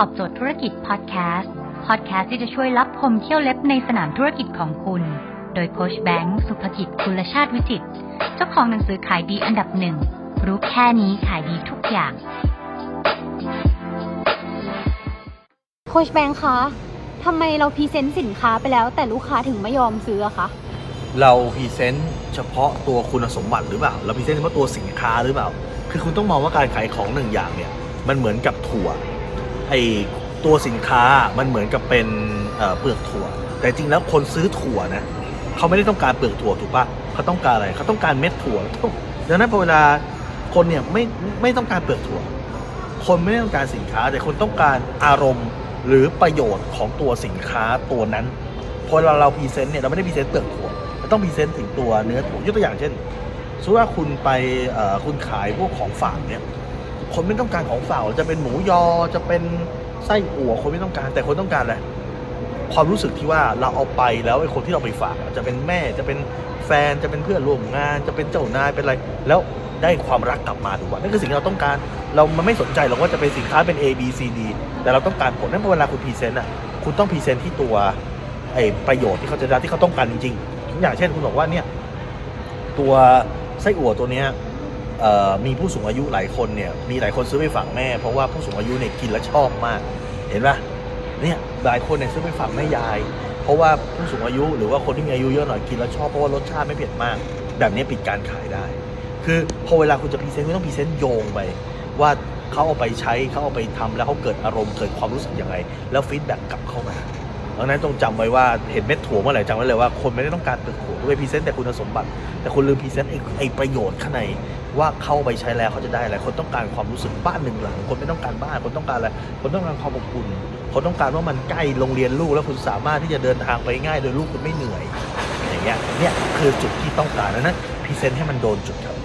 ตอบโจทย์ธุรกิจพอดแคสต์พอดแคสต์ที่จะช่วยรับพมเที่ยวเล็บในสนามธุรกิจของคุณ โดยโคชแบงค์สุภกิจคุลชาติวิจิตรเจ้าของหนังสือขายดีอันดับหนึ่งรู้แค่นี้ขายดีทุกอย่าง โคชแบงค์คะทำไมเรา present สินค้าไปแล้ว แต่ลูกค้าถึงไม่ยอมซื้ออะคะเรา present เฉพาะตัวคุณสมบัติหรือเปล่า เรา present เฉพาะตัวสินค้าหรือเปล่า คือคุณต้องมองว่าการขายของหนึ่งอย่างเนี่ย มันเหมือนกับถั่ว ไอตัวสินค้ามันเหมือนกับเป็นเปลือกถั่ว แต่จริงแล้วคนซื้อถั่วนะเขาไม่ได้ต้องการเปลือกถั่วถูกปะเขาต้องการอะไรเขาต้องการเม็ดถั่วดังนั้นพอเวลาคนเนี่ยไม่ไม่ต้องการเปลือกถั่ว คนไม่ได้ต้องการสินค้า แต่คนต้องการอารมณ์หรือประโยชน์ของตัวสินค้าตัวนั้นพอเราเรา present เนี่ยเราไม่ได้ present เปลือกถั่วเราต้อง present ถึงตัวเนื้อถั่วยกตัวอย่างเช่นสมมติว่าคุณไปคุณขายพวกของฝากเนี่ย คนไม่ต้องการของฝากจะเป็นหมูยอจะเป็นไส้อั่วคนไม่ต้องการ แต่คนต้องการอะไรความรู้สึกที่ว่าเราเอาไปแล้วไอ้คนที่เราไปฝากจะเป็นแม่จะเป็นแฟนจะเป็นเพื่อนร่วมงาน จะเป็นเจ้านายเป็นอะไร แล้วได้ความรักกลับมาถูกป่ะนั่นคือสิ่งที่เราต้องการ เรามันไม่สนใจหรอกว่าจะเป็นสินค้าเป็น A B C D แต่เราต้องการผลนั้นพอเวลาคุณ present อะคุณต้อง present ที่ตัวไอ้ประโยชน์ที่เขาจะได้ที่เขาต้องการจริงๆอย่างเช่นคุณบอกว่าเนี่ยตัวไส้อั่วตัวเนี้ย มีผู้สูงอายุหลายคนเนี่ยมีหลายคนซื้อไปฝากแม่ เพราะว่าผู้สูงอายุเนี่ยกินแล้วชอบมาก เห็นปะเนี่ยหลายคนเนี่ยซื้อไปฝากแม่ยาย เพราะว่าผู้สูงอายุหรือว่าคนที่มีอายุเยอะหน่อยกินแล้วชอบเพราะว่ารสชาติไม่เผ็ดมาก แบบนี้ปิดการขายได้ คือพอเวลาคุณจะ present คุณต้อง present โยงไปว่าเขาเอาไปใช้เขาเอาไปทำแล้วเขาเกิดอารมณ์เกิดความรู้สึกยังไง แล้ว feedback กลับเข้ามาดังนั้นต้องจำไว้ว่าเห็นเม็ดถั่วเมื่อไหร่จำไว้เลยว่าคนไม่ได้ต้องการเปลือกถั่วคุณไป present แต่คุณสมบัติ แต่คุณลืม present ไอ้ประโยชน์ข้างใน ว่าเข้าไปใช้แล้วเขาจะได้อะไรคนต้องการความรู้สึกบ้านหนึ่งหลัง คนไม่ต้องการบ้านคนต้องการอะไรคนต้องการความอบอุ่นคนต้องการว่ามันใกล้โรงเรียนลูกแล้วคุณสามารถที่จะเดินทางไปง่าย โดยลูกคุณไม่เหนื่อยอย่างเงี้ยเนี่ยคือจุดที่ต้องการนะนะพรีเซนต์ให้มันโดนจุดครับ